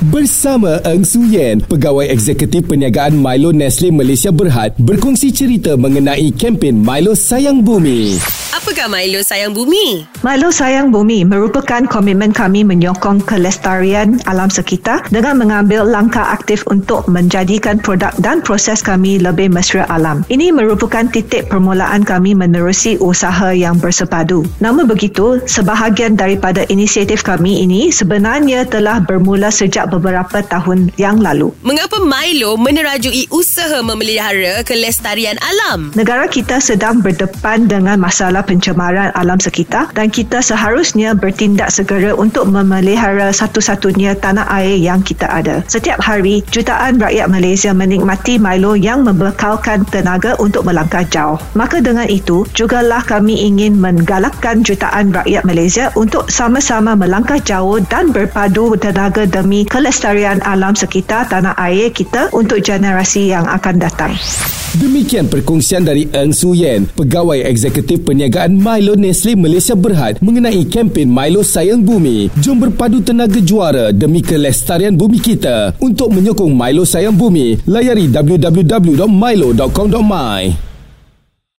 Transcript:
Bersama Eng Su Yen, Pegawai Eksekutif Perniagaan Milo Nestle Malaysia Berhad berkongsi cerita mengenai kempen Milo Sayang Bumi. Apakah Milo Sayang Bumi? Milo Sayang Bumi merupakan komitmen kami menyokong kelestarian alam sekitar dengan mengambil langkah aktif untuk menjadikan produk dan proses kami lebih mesra alam. Ini merupakan titik permulaan kami menerusi usaha yang bersepadu. Namun begitu, sebahagian daripada inisiatif kami ini sebenarnya telah bermula sejak beberapa tahun yang lalu. Mengapa Milo menerajui usaha memelihara kelestarian alam? Negara kita sedang berdepan dengan masalah pencemaran alam sekitar dan kita seharusnya bertindak segera untuk memelihara satu-satunya tanah air yang kita ada. Setiap hari, jutaan rakyat Malaysia menikmati Milo yang membekalkan tenaga untuk melangkah jauh. Maka dengan itu, jugalah kami ingin menggalakkan jutaan rakyat Malaysia untuk sama-sama melangkah jauh dan berpadu tenaga demi kelestarian alam sekitar tanah air kita untuk generasi yang akan datang. Demikian perkongsian dari Eng Su Yen, Pegawai Eksekutif Perniagaan Milo Nestle Malaysia Berhad mengenai kempen Milo Sayang Bumi. Jom berpadu tenaga juara demi kelestarian bumi kita. Untuk menyokong Milo Sayang Bumi, layari www.milo.com.my.